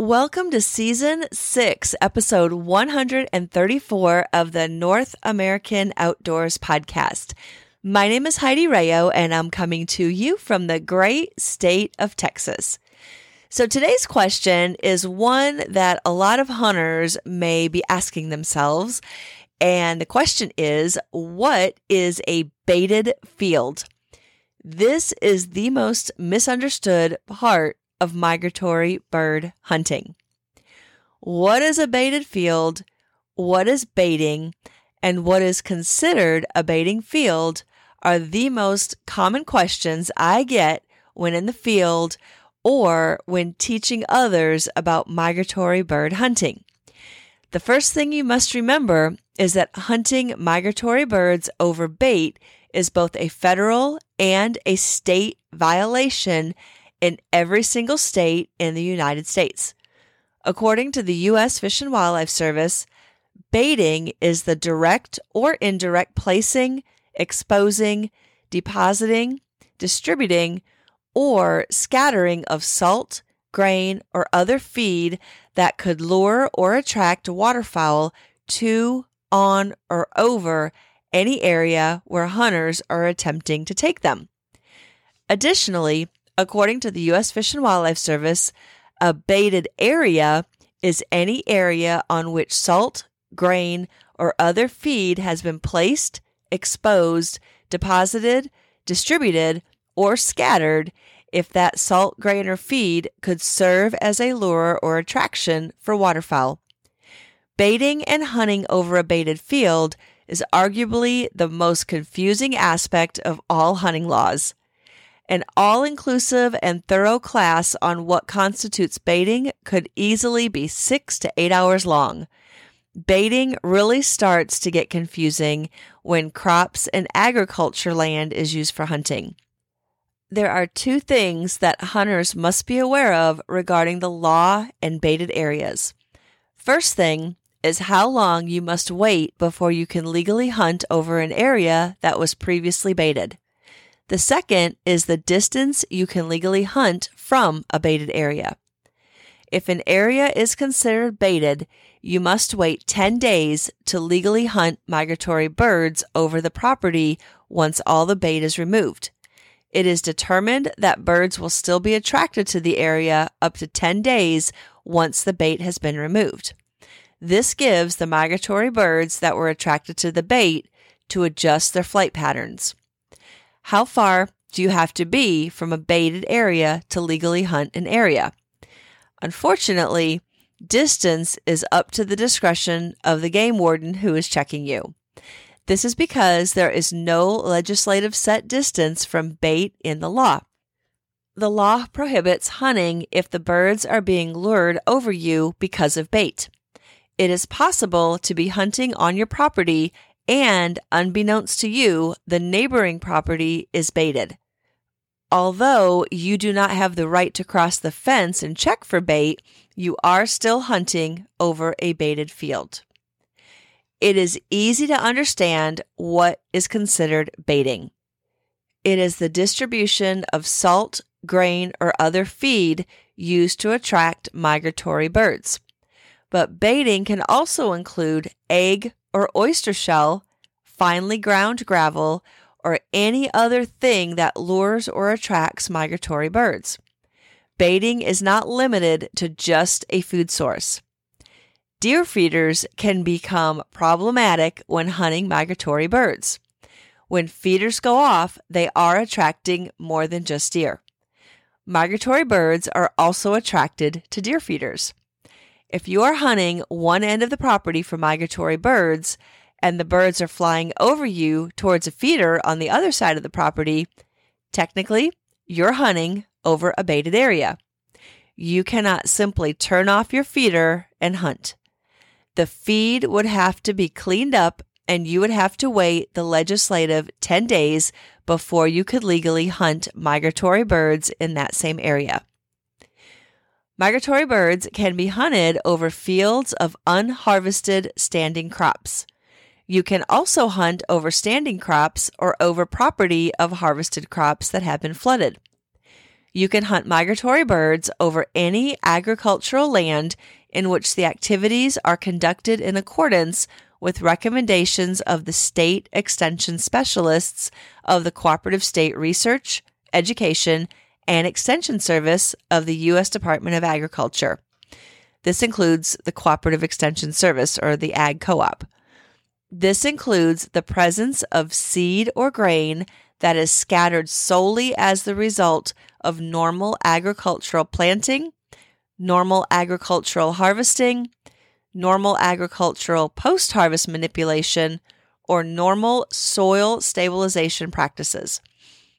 Welcome to season six, episode 134 of the North American Outdoors Podcast. My name is Heidi Rayo, and I'm coming to you from the great state of Texas. So today's question is one that a lot of hunters may be asking themselves. And the question is what is a baited field? This is the most misunderstood part of migratory bird hunting. What is a baited field? What is baiting? And what is considered a baiting field are the most common questions I get when in the field or when teaching others about migratory bird hunting. The first thing you must remember is that hunting migratory birds over bait is both a federal and a state violation in every single state in the United States. According to the U.S. Fish and Wildlife Service, baiting is the direct or indirect placing, exposing, depositing, distributing, or scattering of salt, grain, or other feed that could lure or attract waterfowl to, on, or over any area where hunters are attempting to take them. Additionally, According to the U.S. Fish and Wildlife Service, a baited area is any area on which salt, grain, or other feed has been placed, exposed, deposited, distributed, or scattered if that salt, grain, or feed could serve as a lure or attraction for waterfowl. Baiting and hunting over a baited field is arguably the most confusing aspect of all hunting laws. An all inclusive and thorough class on what constitutes baiting could easily be six to eight hours long. Baiting really starts to get confusing when crops and agriculture land is used for hunting. There are two things that hunters must be aware of regarding the law and baited areas. First thing is how long you must wait before you can legally hunt over an area that was previously baited. The second is the distance you can legally hunt from a baited area. If an area is considered baited, you must wait 10 days to legally hunt migratory birds over the property once all the bait is removed. It is determined that birds will still be attracted to the area up to 10 days once the bait has been removed. This gives the migratory birds that were attracted to the bait to adjust their flight patterns. How far do you have to be from a baited area to legally hunt an area? Unfortunately, distance is up to the discretion of the game warden who is checking you. This is because there is no legislative set distance from bait in the law. The law prohibits hunting if the birds are being lured over you because of bait. It is possible to be hunting on your property and unbeknownst to you, the neighboring property is baited. Although you do not have the right to cross the fence and check for bait, you are still hunting over a baited field. It is easy to understand what is considered baiting. It is the distribution of salt, grain, or other feed used to attract migratory birds. But baiting can also include egg or oyster shell, finely ground gravel, or any other thing that lures or attracts migratory birds. Baiting is not limited to just a food source. Deer feeders can become problematic when hunting migratory birds. When feeders go off, they are attracting more than just deer. Migratory birds are also attracted to deer feeders. If you are hunting one end of the property for migratory birds and the birds are flying over you towards a feeder on the other side of the property, technically you're hunting over a baited area. You cannot simply turn off your feeder and hunt. The feed would have to be cleaned up and you would have to wait the legislative 10 days before you could legally hunt migratory birds in that same area. Migratory birds can be hunted over fields of unharvested standing crops. You can also hunt over standing crops or over property of harvested crops that have been flooded. You can hunt migratory birds over any agricultural land in which the activities are conducted in accordance with recommendations of the state extension specialists of the Cooperative State Research, Education, and Extension Service of the U.S. Department of Agriculture. This includes the Cooperative Extension Service or the Ag Co op. This includes the presence of seed or grain that is scattered solely as the result of normal agricultural planting, normal agricultural harvesting, normal agricultural post harvest manipulation, or normal soil stabilization practices.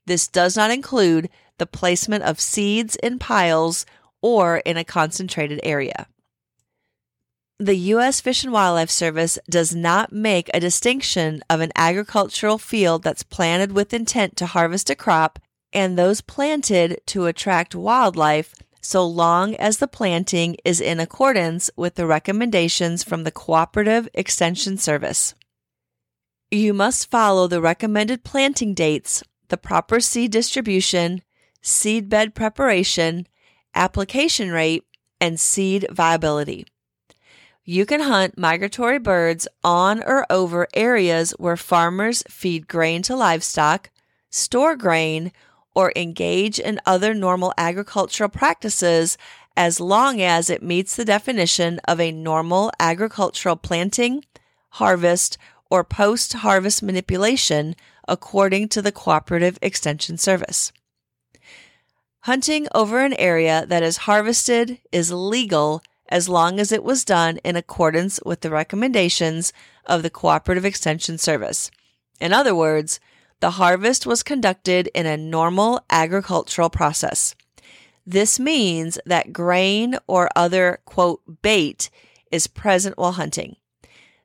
This does not include the placement of seeds in piles or in a concentrated area. The U.S. Fish and Wildlife Service does not make a distinction of an agricultural field that's planted with intent to harvest a crop and those planted to attract wildlife so long as the planting is in accordance with the recommendations from the Cooperative Extension Service. You must follow the recommended planting dates, the proper seed distribution, seed bed preparation, application rate, and seed viability. You can hunt migratory birds on or over areas where farmers feed grain to livestock, store grain, or engage in other normal agricultural practices as long as it meets the definition of a normal agricultural planting, harvest, or post harvest manipulation according to the Cooperative Extension Service. Hunting over an area that is harvested is legal as long as it was done in accordance with the recommendations of the Cooperative Extension Service. In other words, the harvest was conducted in a normal agricultural process. This means that grain or other, quote, bait is present while hunting.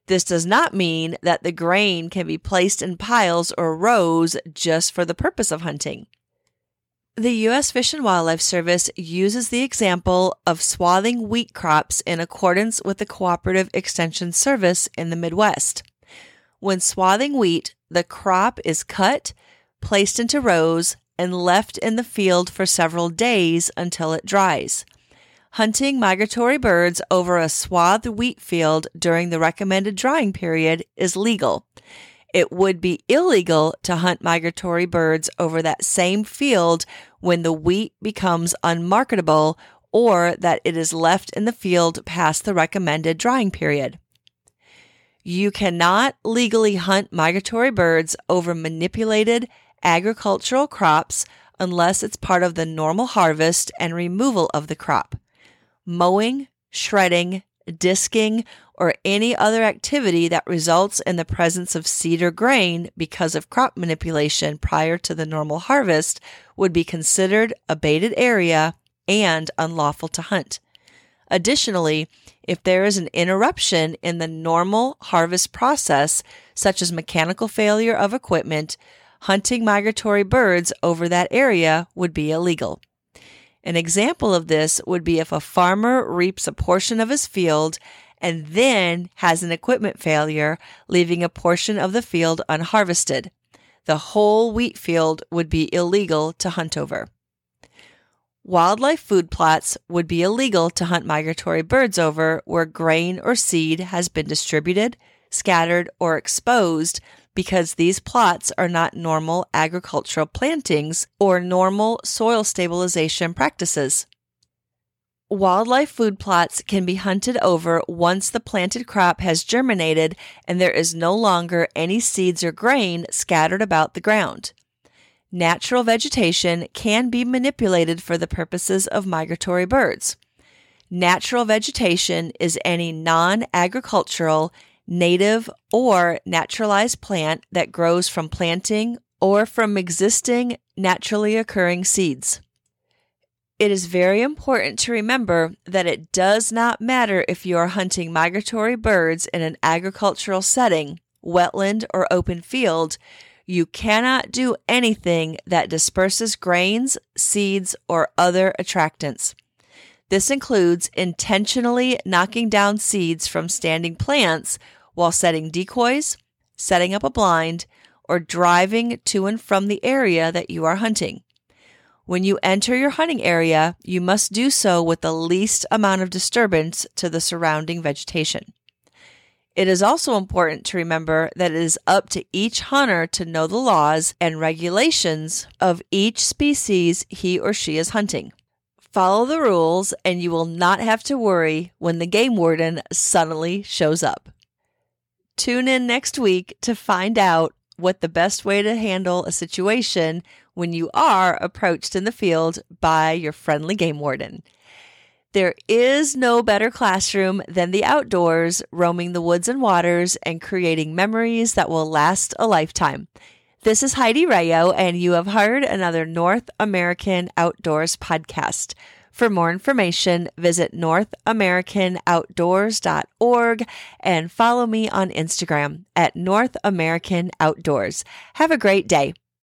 This does not mean that the grain can be placed in piles or rows just for the purpose of hunting. The U.S. Fish and Wildlife Service uses the example of swathing wheat crops in accordance with the Cooperative Extension Service in the Midwest. When swathing wheat, the crop is cut, placed into rows, and left in the field for several days until it dries. Hunting migratory birds over a swathed wheat field during the recommended drying period is legal. It would be illegal to hunt migratory birds over that same field when the wheat becomes unmarketable or that it is left in the field past the recommended drying period. You cannot legally hunt migratory birds over manipulated agricultural crops unless it's part of the normal harvest and removal of the crop. Mowing, shredding, disking, or any other activity that results in the presence of seed or grain because of crop manipulation prior to the normal harvest would be considered a baited area and unlawful to hunt. Additionally, if there is an interruption in the normal harvest process, such as mechanical failure of equipment, hunting migratory birds over that area would be illegal. An example of this would be if a farmer reaps a portion of his field and then has an equipment failure, leaving a portion of the field unharvested. The whole wheat field would be illegal to hunt over. Wildlife food plots would be illegal to hunt migratory birds over where grain or seed has been distributed, scattered, or exposed because these plots are not normal agricultural plantings or normal soil stabilization practices. Wildlife food plots can be hunted over once the planted crop has germinated and there is no longer any seeds or grain scattered about the ground. Natural vegetation can be manipulated for the purposes of migratory birds. Natural vegetation is any non agricultural, native, or naturalized plant that grows from planting or from existing naturally occurring seeds. It is very important to remember that it does not matter if you are hunting migratory birds in an agricultural setting, wetland, or open field. You cannot do anything that disperses grains, seeds, or other attractants. This includes intentionally knocking down seeds from standing plants while setting decoys, setting up a blind, or driving to and from the area that you are hunting. When you enter your hunting area, you must do so with the least amount of disturbance to the surrounding vegetation. It is also important to remember that it is up to each hunter to know the laws and regulations of each species he or she is hunting. Follow the rules, and you will not have to worry when the game warden suddenly shows up. Tune in next week to find out what the best way to handle a situation when you are approached in the field by your friendly game warden. There is no better classroom than the outdoors, roaming the woods and waters and creating memories that will last a lifetime. This is Heidi Rayo, and you have heard another North American Outdoors podcast. For more information, visit NorthAmericanOutdoors.org and follow me on Instagram at North American Outdoors. Have a great day.